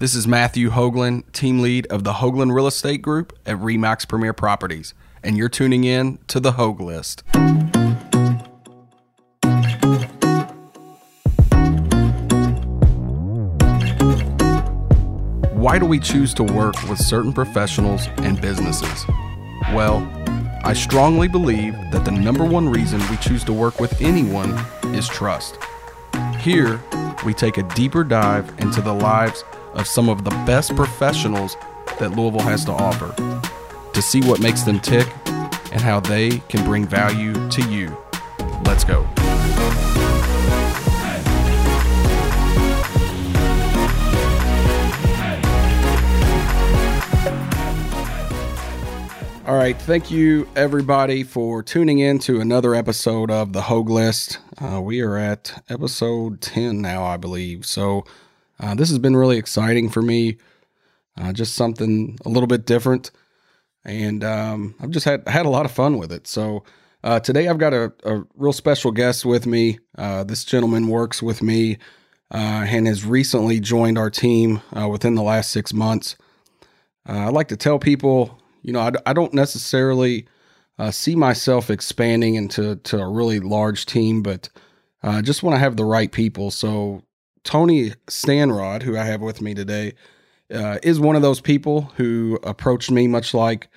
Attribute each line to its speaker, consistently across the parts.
Speaker 1: This is Matthew Hoagland, team lead of the Hoagland Real Estate Group at RE/MAX Premier Properties, and you're tuning in to the Hoag List. Why do we choose to work with certain professionals and businesses? Well, I strongly believe that the number one reason we choose to work with anyone is trust. Here, we take a deeper dive into the lives of some of the best professionals that Louisville has to offer to see what makes them tick and how they can bring value to you. Let's go. All right. Thank you, everybody, for tuning in to another episode of the Hoag List. Uh, we are at episode 10 now, I believe. So, uh, this has been really exciting for me. Uh, just something a little bit different. And um, I've just had, had a lot of fun with it. So, uh, today I've got a, a, real special guest with me. Uh, this gentleman works with me uh, and has recently joined our team within the last six months. I'd like to tell people you know, I, I don't necessarily uh, see myself expanding into to a really large team, but uh, I uh, just want to have the right people. So Tony Standrod, who I have with me today, uh, is one of those people who approached me, much like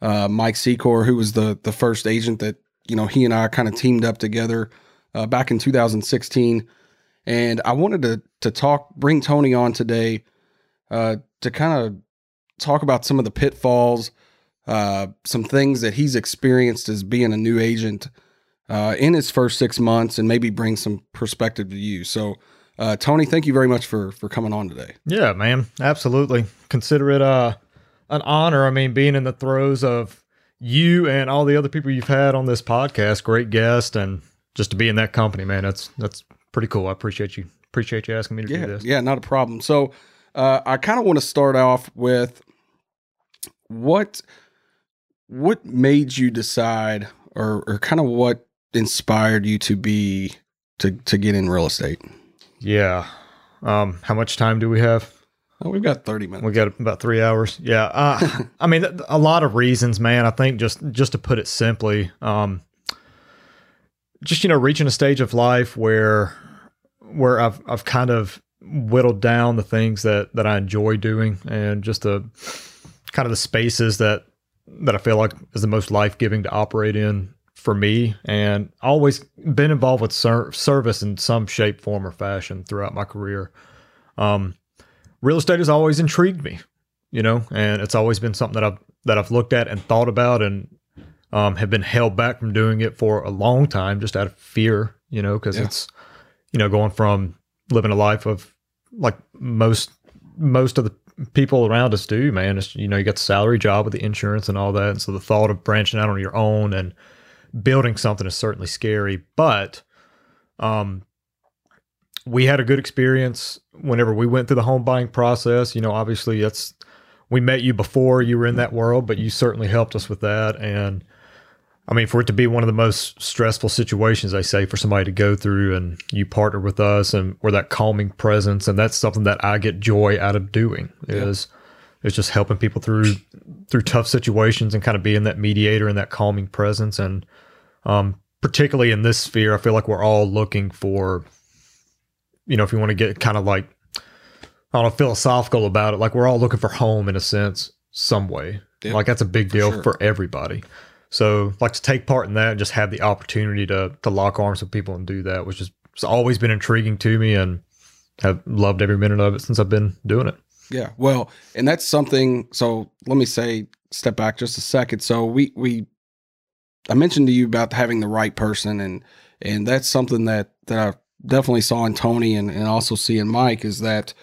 Speaker 1: uh, Mike Secor, who was the the first agent that you know he and I kind of teamed up together uh, back in 2016. And I wanted to to talk, bring Tony on today to kind of talk about some of the pitfalls uh, some things that he's experienced as being a new agent uh, in his first six months, and maybe bring some perspective to you. So, uh, Tony, thank you very much for for coming on today.
Speaker 2: Yeah, man, absolutely. Consider it uh, an honor. I mean, being in the throes of you and all the other people you've had on this podcast, great guest, and just to be in that company, man, that's that's pretty cool. I appreciate you. Appreciate you asking me to
Speaker 1: yeah,
Speaker 2: do this.
Speaker 1: Yeah, not a problem. So, uh, I kind of want to start off with what what made you decide or, or kind of what inspired you to be to to get in real estate
Speaker 2: yeah. Um how much time do we have?
Speaker 1: Oh, we've got 30 minutes.
Speaker 2: We got about three hours. Yeah uh, i mean a lot of reasons man. I think just just to put it simply um just you know reaching a stage of life where where i've i've kind of whittled down the things that that i enjoy doing and just the kind of the spaces that that I feel like is the most life giving to operate in for me, and always been involved with ser- service in some shape, form, or fashion throughout my career. Um, real estate has always intrigued me, you know, and it's always been something that I've that I've looked at and thought about, and um, have been held back from doing it for a long time, just out of fear, you know, because yeah. it's you know going from living a life of like most most of the people around us do, man. It's, you know, you got the salary job with the insurance and all that. And so the thought of branching out on your own and building something is certainly scary. But um, we had a good experience whenever we went through the home buying process. You know, obviously that's we met you before you were in that world, but you certainly helped us with that. And I mean, for it to be one of the most stressful situations, I say, for somebody to go through, and you partner with us, and we're that calming presence, and that's something that I get joy out of doing. Is yeah. is just helping people through through tough situations and kind of being that mediator and that calming presence. And um, particularly in this sphere, I feel like we're all looking for, you know, if you want to get kind of like, I don't know, philosophical about it, like we're all looking for home in a sense, some way. Yeah, like that's a big deal for, sure. for everybody. So like to take part in that and just have the opportunity to to lock arms with people and do that, which has always been intriguing to me and have loved every minute of it since I've been doing it.
Speaker 1: Yeah. Well, and that's something so let me say step back just a second. So we we I mentioned to you about having the right person and and that's something that that I definitely saw in Tony and, and also see in Mike is that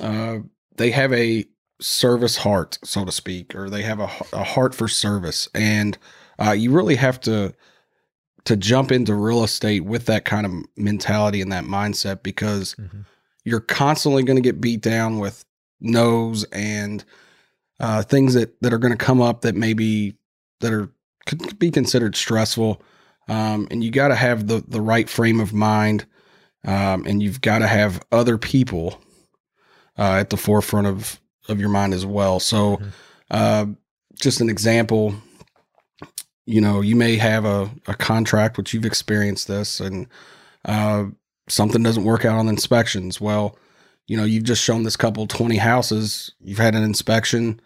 Speaker 1: uh, they have a service heart, so to speak, or they have a, a heart for service. And uh, you really have to to jump into real estate with that kind of mentality and that mindset because mm-hmm. you're constantly going to get beat down with no's and uh, things that that are going to come up that maybe that are could be considered stressful. Um, and you got to have the the right frame of mind, um, and you've got to have other people uh, at the forefront of of your mind as well. So, uh, just an example, you know, you may have a, a contract, which you've experienced this, and uh, something doesn't work out on inspections. Well, you know, you've just shown this couple 20 houses, you've had an inspection.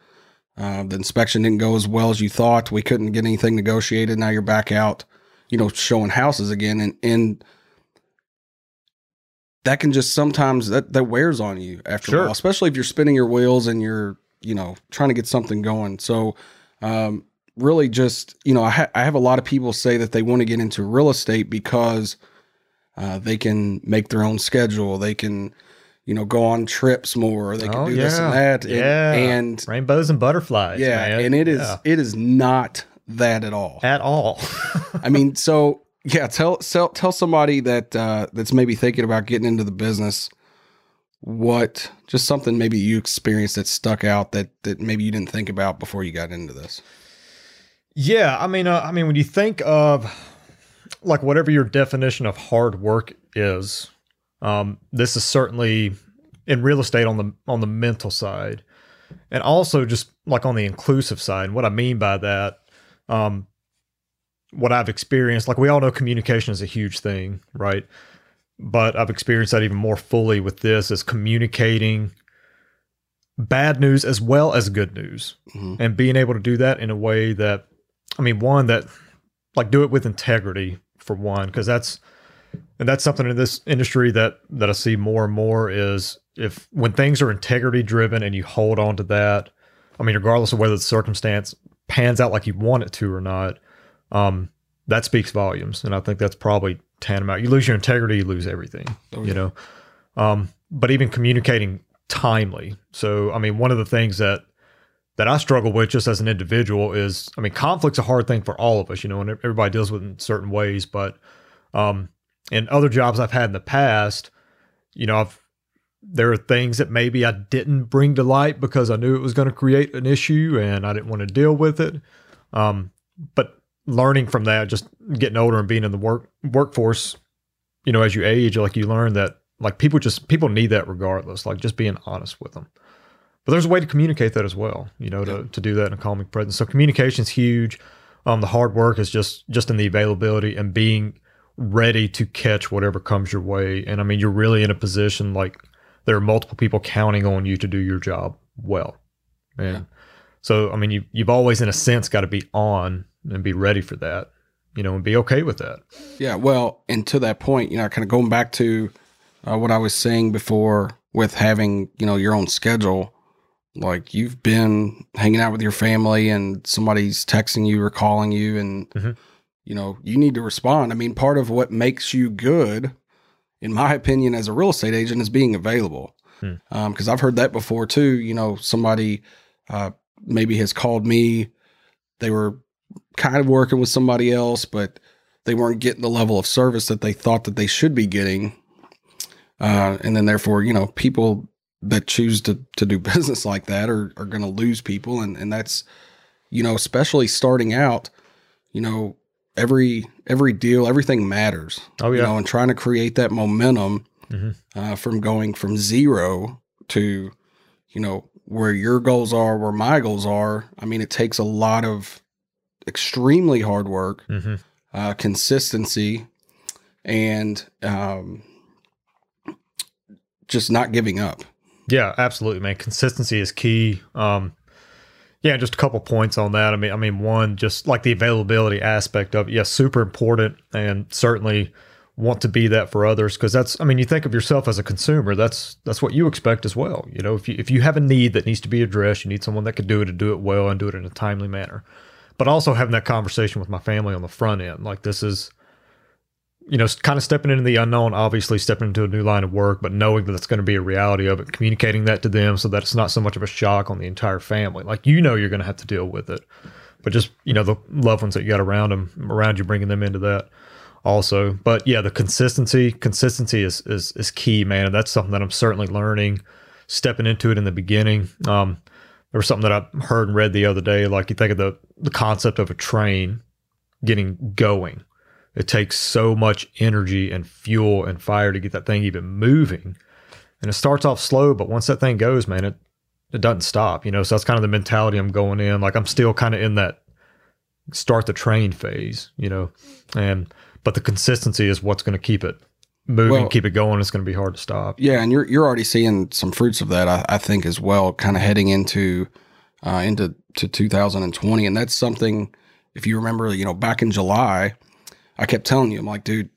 Speaker 1: Uh, the inspection didn't go as well as you thought. We couldn't get anything negotiated. Now you're back out, you know, showing houses again. And, and that can just sometimes that, that wears on you after
Speaker 2: Sure.
Speaker 1: a while, especially if you're spinning your wheels and you're, you know, trying to get something going. So, um, really just, you know, I, ha- I have a lot of people say that they want to get into real estate because, uh, they can make their own schedule. They can, you know, go on trips more. They can
Speaker 2: Oh,
Speaker 1: do this and that. And-
Speaker 2: Yeah.
Speaker 1: And,
Speaker 2: Rainbows and butterflies.
Speaker 1: yeah,
Speaker 2: man.
Speaker 1: and it is
Speaker 2: Yeah.
Speaker 1: it is not that at all.
Speaker 2: at all.
Speaker 1: I mean, so yeah, tell tell tell somebody that uh, that's maybe thinking about getting into the business what just something maybe you experienced that stuck out that that maybe you didn't think about before you got into this.
Speaker 2: Yeah, I mean, uh, I mean, when you think of like whatever your definition of hard work is, um, this is certainly in real estate on the on the mental side, and also just like on the inclusive side. And what I mean by that, um, what I've experienced, like we all know, communication is a huge thing, right? But I've experienced that even more fully with this is communicating bad news as well as good news
Speaker 1: Mhm.
Speaker 2: and being able to do that in a way that i mean one that like do it with integrity for one because that's and that's something in this industry that that i see more and more is if when things are integrity driven and you hold on to that i mean regardless of whether the circumstance pans out like you want it to or not um that speaks volumes. And i think that's probably tantamount. You lose your integrity you lose everything
Speaker 1: Oh,
Speaker 2: you know? Um but even communicating timely. So i mean one of the things that that i struggle with just as an individual is i mean conflict's a hard thing for all of us you know and everybody deals with it in certain ways but um in other jobs i've had in the past you know i've there are things that maybe i didn't bring to light because i knew it was going to create an issue and i didn't want to deal with it. Um but learning from that just getting older and being in the work workforce you know as you age like you learn that like people just people need that regardless like just being honest with them. But there's a way to communicate that as well you know to, to do that in a calming presence. So communication's huge. Um the hard work is just just in the availability and being ready to catch whatever comes your way and i mean you're really in a position like there are multiple people counting on you to do your job well and
Speaker 1: Yeah.
Speaker 2: so i mean you, you've always in a sense got to be on and be ready for that you know and be okay with that
Speaker 1: Yeah, well, and to that point, you know, kind of going back to uh, what I was saying before with having, you know, your own schedule. Like you've been hanging out with your family and somebody's texting you or calling you, and,
Speaker 2: Mhm.
Speaker 1: You know, you need to respond. I mean, part of what makes you good, in my opinion, as a real estate agent is being available.
Speaker 2: Hmm.
Speaker 1: Because I've heard that before too. You know, somebody uh, maybe has called me, they were kind of working with somebody else, but they weren't getting the level of service that they thought that they should be getting. Uh, and then therefore, you know, people that choose to, to do business like that are, are going to lose people. And, and that's, you know, especially starting out, you know, every, every deal, everything matters,
Speaker 2: oh
Speaker 1: you
Speaker 2: yeah
Speaker 1: know, and trying to create that momentum
Speaker 2: Mhm.
Speaker 1: uh, from going from zero to, you know, where your goals are, where my goals are. I mean, it takes a lot of extremely hard work
Speaker 2: hmm
Speaker 1: uh, consistency, and um, just not giving up.
Speaker 2: Yeah, absolutely, man. Consistency is key. Um, yeah, just a couple points on that. I mean, I mean, one, just like the availability aspect of it, yes, super important, and certainly want to be that for others because that's. I mean, you think of yourself as a consumer. That's that's what you expect as well. You know, if you if you have a need that needs to be addressed, you need someone that can do it and do it well and do it in a timely manner. But also having that conversation with my family on the front end, like this is you know, kind of stepping into the unknown, obviously stepping into a new line of work, but knowing that it's going to be a reality of it, communicating that to them so that it's not so much of a shock on the entire family. Like, you know, you're going to have to deal with it, but just, you know, the loved ones that you got around them, around you, bringing them into that also. But yeah, the consistency, consistency is, is, is key, man. And that's something that I'm certainly learning, stepping into it in the beginning. Um, there was something that I heard and read the other day. Like you think of the, the concept of a train getting going it takes so much energy and fuel and fire to get that thing even moving. and it starts off slow, but once that thing goes, man, it it doesn't stop. You know, so that's kind of the mentality I'm going in. Like I'm still kind of in that start the train phase. You know, and but the consistency is what's going to keep it moving,
Speaker 1: Well-
Speaker 2: keep it going. It's going to be hard to stop.
Speaker 1: Yeah, and you're you're already seeing some fruits of that, I, I think, as well. Kind of heading into uh, into to 2020, and that's something. If you remember, you know, back in July, I kept telling you, I'm like, dude,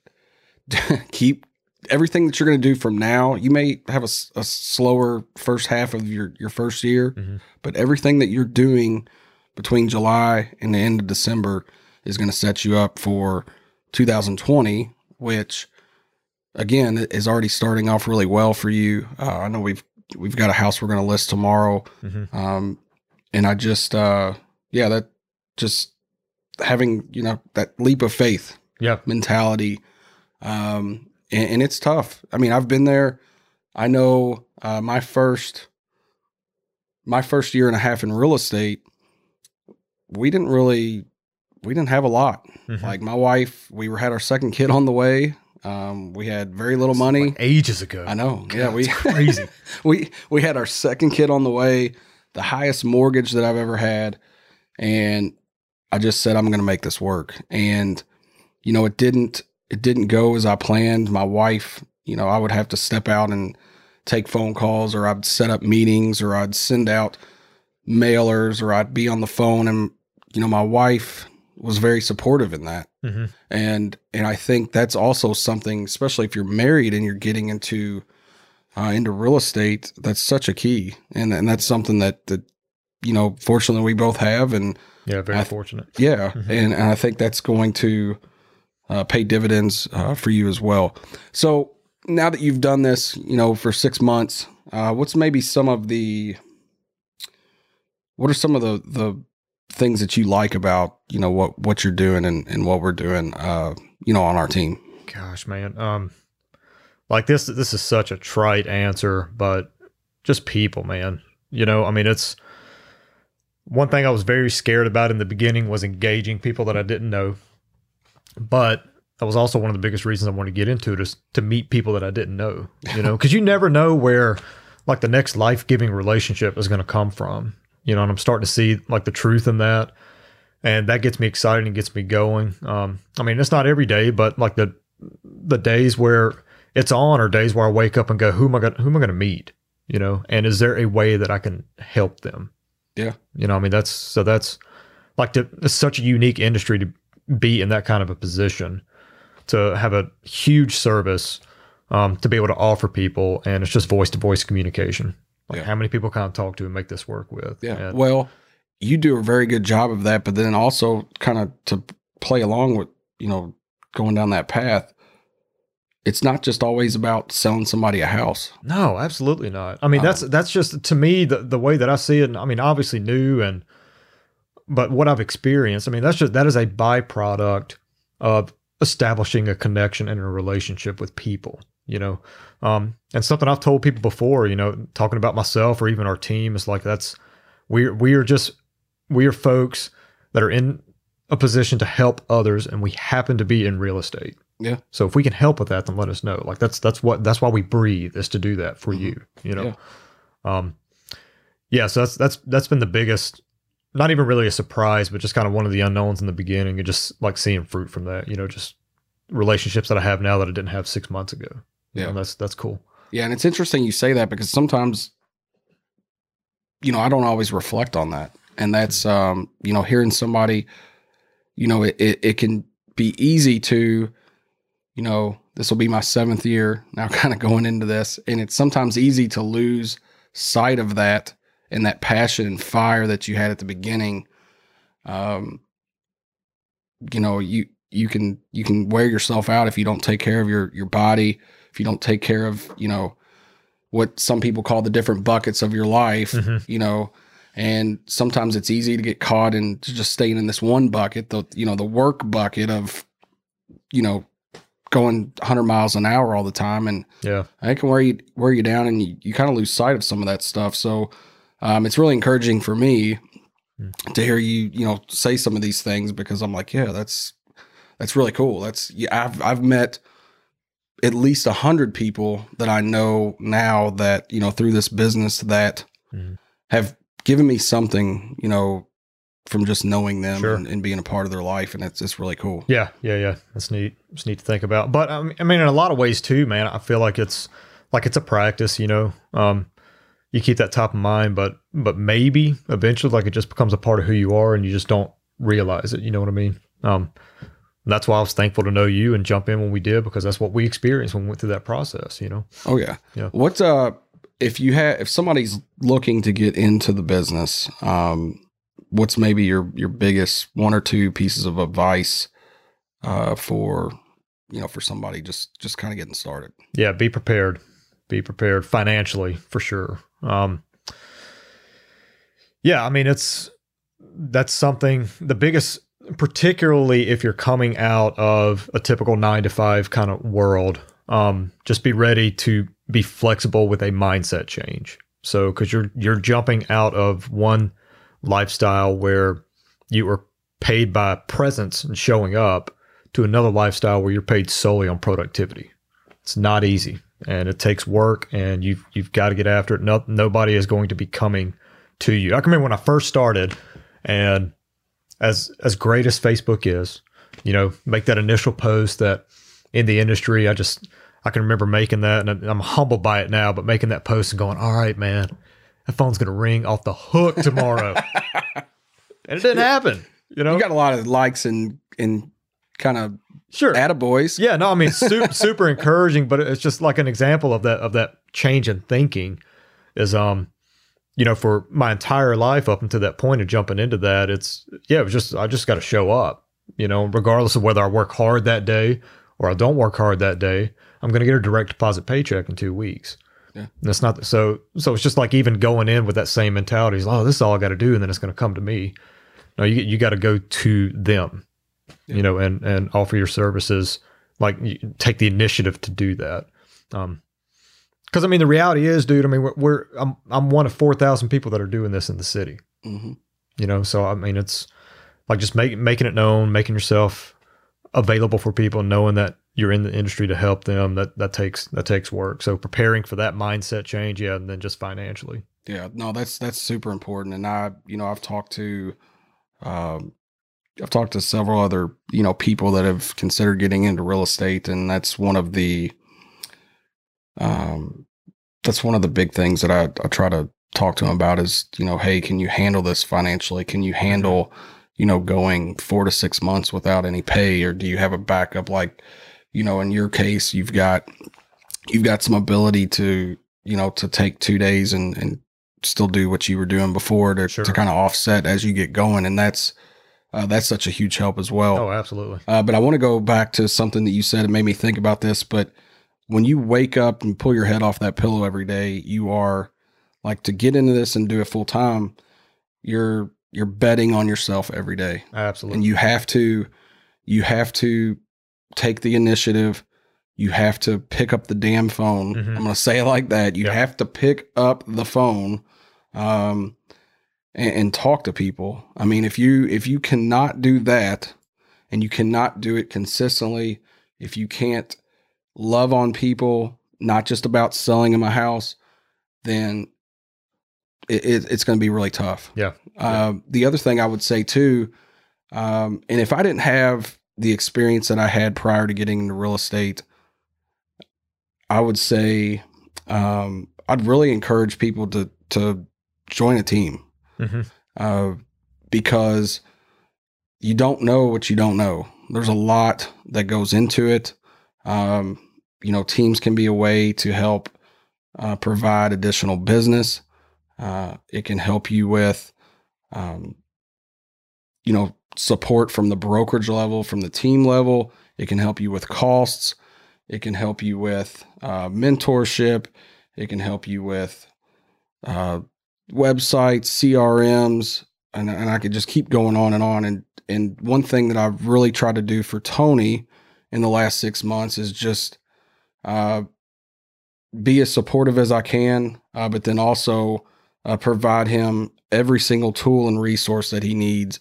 Speaker 1: keep everything that you're going to do from now. You may have a slower first half of your your first year,
Speaker 2: Mhm.
Speaker 1: but everything that you're doing between July and the end of December is going to set you up for 2020, which again is already starting off really well for you. Uh, I know we've we've got a house we're going to list tomorrow,
Speaker 2: Mhm.
Speaker 1: um, and I just uh, yeah, that just having you know that leap of faith
Speaker 2: Yeah.
Speaker 1: mentality, um, and, and it's tough. I mean, I've been there. I know uh, my first my first year and a half in real estate, we didn't really we didn't have a lot.
Speaker 2: Mhm.
Speaker 1: Like my wife, we were had our second kid on the way. Um, we had very little money.
Speaker 2: Like ages ago.
Speaker 1: I know. yeah, we
Speaker 2: crazy.
Speaker 1: we we had our second kid on the way, the highest mortgage that I've ever had, and I just said I'm going to make this work. And you know, it didn't it didn't go as I planned. My wife, you know, I would have to step out and take phone calls or I'd set up meetings or I'd send out mailers or I'd be on the phone and you know, my wife was very supportive in that
Speaker 2: Mhm.
Speaker 1: and and I think that's also something, especially if you're married and you're getting into uh, into real estate, that's such a key, and and that's something that that you know, fortunately, we both have, and
Speaker 2: Yeah, very fortunate.
Speaker 1: yeah,
Speaker 2: Mhm.
Speaker 1: and, and I think that's going to uh, pay dividends uh, for you as well. So now that you've done this, you know, for six months, uh, what's maybe some of the what are some of the the things that you like about you know what what you're doing and, and what we're doing uh you know on our team
Speaker 2: Gosh, man. Um, like this, this is such a trite answer, but just people, man. You know, I mean, it's one thing I was very scared about in the beginning was engaging people that I didn't know, but that was also one of the biggest reasons I wanted to get into it is to meet people that I didn't know. You know, because you never know where like the next life giving relationship is going to come from. You know, and I'm starting to see like the truth in that and that gets me excited and gets me going. Um, I mean, it's not every day, but like the the days where it's on are days where I wake up and go, who am I going who am I going to meet? You know, and is there a way that I can help them?
Speaker 1: Yeah.
Speaker 2: You know, I mean, that's so that's like to, it's such a unique industry to be in that kind of a position to have a huge service um, to be able to offer people, and it's just voice to voice communication. Like
Speaker 1: Yeah.
Speaker 2: how many people can I talk to and make this work with?
Speaker 1: Yeah.
Speaker 2: And-
Speaker 1: Well, you do a very good job of that, but then also kind of to play along with, you know, going down that path, it's not just always about selling somebody a house.
Speaker 2: No, absolutely not. I mean, that's
Speaker 1: Um,
Speaker 2: that's just to me the the way that I see it. and I mean, obviously new and but what I've experienced, I mean, that's just that is a byproduct of establishing a connection and a relationship with people. You know, um, and something I've told people before. You know, talking about myself or even our team is like that's we we are just we are folks that are in a position to help others, and we happen to be in real estate.
Speaker 1: Yeah.
Speaker 2: So if we can help with that, then let us know. Like that's that's what that's why we breathe is to do that for
Speaker 1: Mhm.
Speaker 2: you. You know. Um. Yeah. So that's that's that's been the biggest. Not even really a surprise, but just kind of one of the unknowns in the beginning, and just like seeing fruit from that. You know, just relationships that I have now that I didn't have six months ago.
Speaker 1: Yeah.
Speaker 2: that's that's cool.
Speaker 1: Yeah. And it's interesting you say that because sometimes, you know, I don't always reflect on that. And that's, um, you know, hearing somebody, you know, it, it, it can be easy to, you know, this will be my seventh year now, kind of going into this. And it's sometimes easy to lose sight of that and that passion and fire that you had at the beginning. Um, you know, you, you can, you can wear yourself out if you don't take care of your, your body, if you don't take care of, you know, what some people call the different buckets of your life,
Speaker 2: Mhm.
Speaker 1: you know, and sometimes it's easy to get caught in just staying in this one bucket, the, you know, the work bucket of, you know, going 100 miles an hour all the time. And
Speaker 2: Yeah.
Speaker 1: it can wear you, wear you down and you, you kind of lose sight of some of that stuff. So, um, it's really encouraging for me
Speaker 2: Hmm.
Speaker 1: to hear you, you know, say some of these things because I'm like, yeah, that's, that's really cool. That's, yeah, I've, I've met at least a hundred people that I know now that you know through this business that
Speaker 2: Mhm.
Speaker 1: have given me something, you know, from just knowing them
Speaker 2: Sure.
Speaker 1: and, and being a part of their life, and it's it's really cool.
Speaker 2: Yeah, yeah, yeah. That's neat. It's neat to think about. But I mean, I mean, in a lot of ways too, man. I feel like it's like it's a practice. You know, um, you keep that top of mind, but but maybe eventually, like it just becomes a part of who you are, and you just don't realize it. You know what I mean? Um, that's why I was thankful to know you and jump in when we did because that's what we experienced when we went through that process. You know?
Speaker 1: Oh yeah.
Speaker 2: Yeah.
Speaker 1: What's uh if you have if somebody's looking to get into the business, um, what's maybe your your biggest one or two pieces of advice uh for you know for somebody just just kind of getting started?
Speaker 2: Yeah, be prepared. Be prepared financially for sure. Um, yeah, I mean it's that's something the biggest particularly if you're coming out of a typical 9 to 5 kind of world. Um, just be ready to be flexible with a mindset change. So cuz you're you're jumping out of one lifestyle where you are paid by presence and showing up to another lifestyle where you're paid solely on productivity. It's not easy and it takes work and you've you've got to get after it. No, nobody is going to be coming to you. I can remember when I first started and as as great as Facebook is, you know, make that initial post that in the industry, I just I can remember making that and I'm humbled by it now, but making that post and going, "All right, man, that phone's going to ring off the hook tomorrow." and it didn't happen, you know.
Speaker 1: You got a lot of likes and and kind of
Speaker 2: sure.
Speaker 1: attaboys.
Speaker 2: Yeah, no, I mean super super encouraging, but it's just like an example of that of that change in thinking is um you know for my entire life up until that point of jumping into that it's yeah it was just I just got to show up you know regardless of whether I work hard that day or I don't work hard that day I'm going to get a direct deposit paycheck in 2 weeks.
Speaker 1: Yeah.
Speaker 2: And that's not so so it's just like even going in with that same mentality is oh this is all I got to do and then it's going to come to me. No, you you got to go to them you know, and and offer your services. Like you take the initiative to do that. Um, because I mean, the reality is, dude. I mean, we're, we're I'm I'm one of four thousand people that are doing this in the city.
Speaker 1: hmm
Speaker 2: You know, so I mean, it's like just making making it known, making yourself available for people, knowing that you're in the industry to help them. That that takes that takes work. So preparing for that mindset change, yeah, and then just financially.
Speaker 1: Yeah, no, that's that's super important. And I, you know, I've talked to, um, I've talked to several other, you know, people that have considered getting into real estate, and that's one of the, um, that's one of the big things that I, I try to talk to them about is, you know, hey, can you handle this financially? Can you handle, you know, going four to six months without any pay, or do you have a backup? Like, you know, in your case, you've got, you've got some ability to, you know, to take two days and and still do what you were doing before to,
Speaker 2: Sure.
Speaker 1: to kind of offset as you get going. And that's, uh, that's such a huge help as well.
Speaker 2: Oh, absolutely.
Speaker 1: Uh, but I want to go back to something that you said. It made me think about this. But when you wake up and pull your head off that pillow every day, you are like to get into this and do it full time. You're you're betting on yourself every day,
Speaker 2: Absolutely.
Speaker 1: and you have to you have to take the initiative. You have to pick up the damn phone.
Speaker 2: Mhm.
Speaker 1: I'm going to say it like that. You
Speaker 2: Yep.
Speaker 1: have to pick up the phone. Um, and, and talk to people. I mean, if you if you cannot do that, and you cannot do it consistently, if you can't love on people, not just about selling them a house, then it, it, it's going to be really tough.
Speaker 2: Yeah.
Speaker 1: Um, the other thing I would say too, um, and if I didn't have the experience that I had prior to getting into real estate, I would say um, I'd really encourage people to to join a team
Speaker 2: hmm
Speaker 1: uh, because you don't know what you don't know. There's a lot that goes into it. Um, you know, teams can be a way to help uh, provide additional business. Uh, it can help you with, um, you know, support from the brokerage level, from the team level. It can help you with costs. It can help you with uh, mentorship. It can help you with uh, websites, CRMs, and, and I could just keep going on and on. And and one thing that I've really tried to do for Tony in the last six months is just uh, be as supportive as I can, uh, but then also uh, provide him every single tool and resource that he needs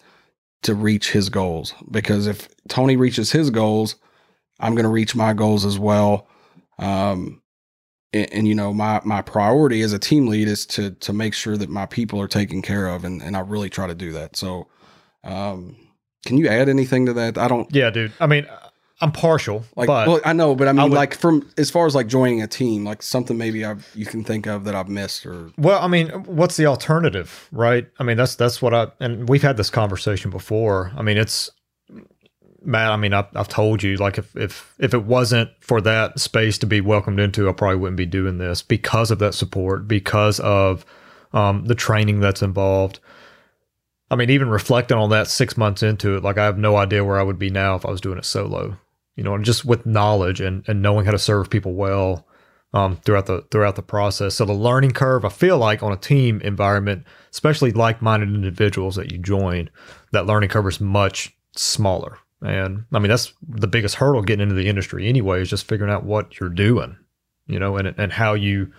Speaker 1: to reach his goals. Because if Tony reaches his goals, I'm going to reach my goals as well. Um, and, and, you know, my my priority as a team lead is to to make sure that my people are taken care of, and and I really try to do that. So, um, can you add anything to that? I don't.
Speaker 2: Yeah, dude. I mean, I'm partial,
Speaker 1: Like,
Speaker 2: but
Speaker 1: well, I know, but I mean,
Speaker 2: I would-
Speaker 1: like from as far as like joining a team, like something maybe I you can think of that I've missed or
Speaker 2: Well, I mean, what's the alternative, right? I mean, that's that's what I and we've had this conversation before. I mean, it's Matt. I mean, I've, I've told you, like, if if if it wasn't for that space to be welcomed into, I probably wouldn't be doing this because of that support, because of um, the training that's involved. I mean, even reflecting on that six months into it, like, I have no idea where I would be now if I was doing it solo. You know, and just with knowledge and and knowing how to serve people well um, throughout the throughout the process. So the learning curve, I feel like on a team environment, especially like-minded individuals that you join, that learning curve is much smaller. And I mean, that's the biggest hurdle getting into the industry anyway, is just figuring out what you're doing, you know, and and how you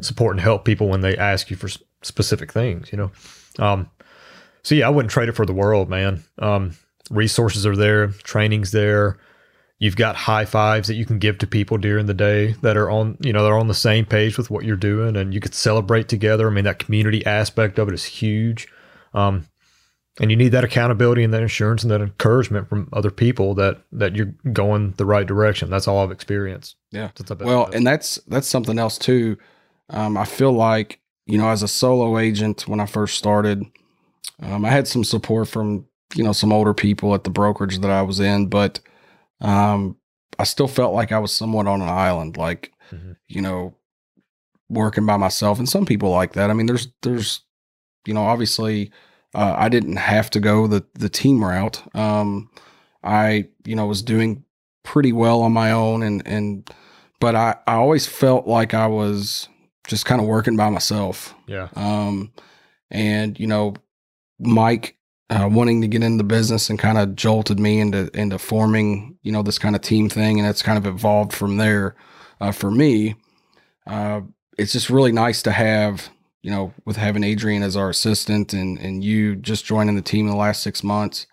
Speaker 2: support and help people when they ask you for specific things, you know. Um, so yeah, I wouldn't trade it for the world, man. Um, resources are there, training's there. You've got high fives that you can give to people during the day that are on, you know, they're on the same page with what you're doing, and you could celebrate together. I mean, that community aspect of it is huge, um, and you need that accountability and that insurance and that encouragement from other people that that you're going the right direction. That's all I've experienced.
Speaker 1: Yeah. Well, and that's that's something else too. Um, I feel like you know, as a solo agent, when I first started, um, I had some support from you know some older people at the brokerage that I was in, but um, I still felt like I was somewhat on an island, like
Speaker 2: Mhm.
Speaker 1: you know, working by myself. And some people like that. I mean, there's there's you know, obviously, uh, I didn't have to go the the team route. Um, I you know was doing pretty well on my own, and and but I I always felt like I was just kind of working by myself.
Speaker 2: yeah,
Speaker 1: Um, and you know, Mike uh, wanting to get into the business and kind of jolted me into into forming you know this kind of team thing, and it's kind of evolved from there. Uh, for me, uh, it's just really nice to have you know with having Adrian as our assistant and and you just joining the team in the last six months.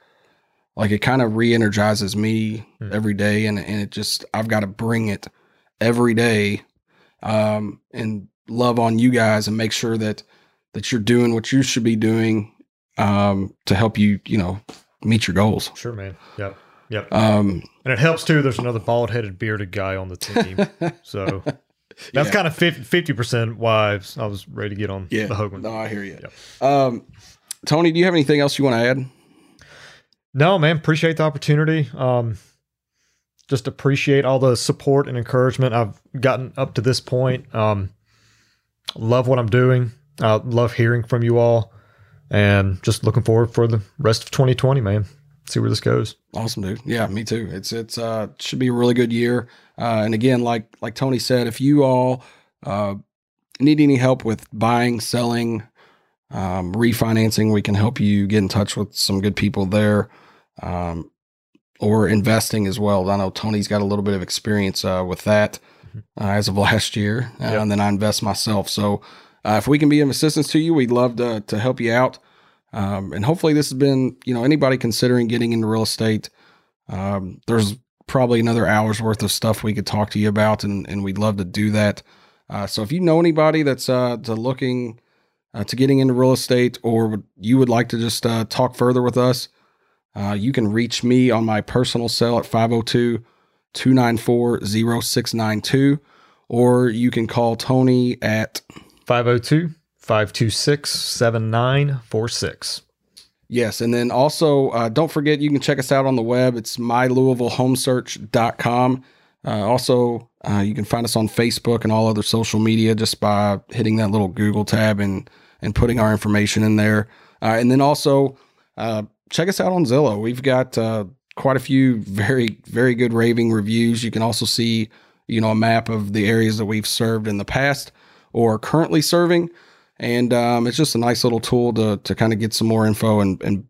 Speaker 1: Like it kind of re-energizes me
Speaker 2: Hmm.
Speaker 1: every day, and and it just I've got to bring it every day um, and love on you guys and make sure that that you're doing what you should be doing um, to help you, you know, meet your goals.
Speaker 2: sure, man. Yep, yep.
Speaker 1: Um,
Speaker 2: and it helps too. There's another bald-headed, bearded guy on the team, so that's
Speaker 1: Yeah.
Speaker 2: kind of fifty percent wives. I was, ready to get on
Speaker 1: yeah,
Speaker 2: the Hoagland.
Speaker 1: no, I hear you. Um, Tony, do you have anything else you want to add?
Speaker 2: No, man, appreciate the opportunity. Um, just appreciate all the support and encouragement I've gotten up to this point. Um, love what I'm doing. I love hearing from you all, and just looking forward for the rest of 2020, man. See where this goes.
Speaker 1: Awesome, dude. Yeah, me too. It's it's uh should be a really good year. Uh, and again, like like Tony said, if you all uh, need any help with buying, selling, um, refinancing, we can help you get in touch with some good people there, um, or investing as well. I know Tony's got a little bit of experience uh, with that
Speaker 2: Mhm.
Speaker 1: uh, as of last year, uh,
Speaker 2: Yep.
Speaker 1: and then I invest myself. So uh, if we can be of assistance to you, we'd love to to help you out. Um, and hopefully, this has been you know anybody considering getting into real estate. Um, there's probably another hour's worth of stuff we could talk to you about, and, and we'd love to do that. Uh, so if you know anybody that's uh, to looking uh, to getting into real estate, or you would like to just uh, talk further with us, uh, you can reach me on my personal cell at 502 294 0692, or you can call Tony at
Speaker 2: 502 526 7946.
Speaker 1: Yes, and then also uh, don't forget you can check us out on the web. It's mylouisvillehomesearch.com. Uh, also, uh, you can find us on Facebook and all other social media just by hitting that little Google tab and and putting our information in there. Uh, and then also uh, check us out on Zillow. We've got uh, quite a few very very good raving reviews. You can also see you know a map of the areas that we've served in the past or currently serving and um, it's just a nice little tool to to kind of get some more info and, and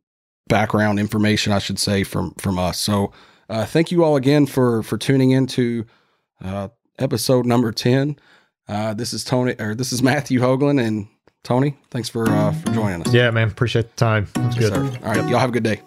Speaker 1: background information, I should say, from from us. So uh, thank you all again for for tuning in to uh, episode number ten. Uh, this is Tony, or this is Matthew Hoagland, and Tony. Thanks for uh, for joining us.
Speaker 2: Yeah, man. Appreciate the time. It was
Speaker 1: Yes,
Speaker 2: good.
Speaker 1: sir. All right, y'all have a good day.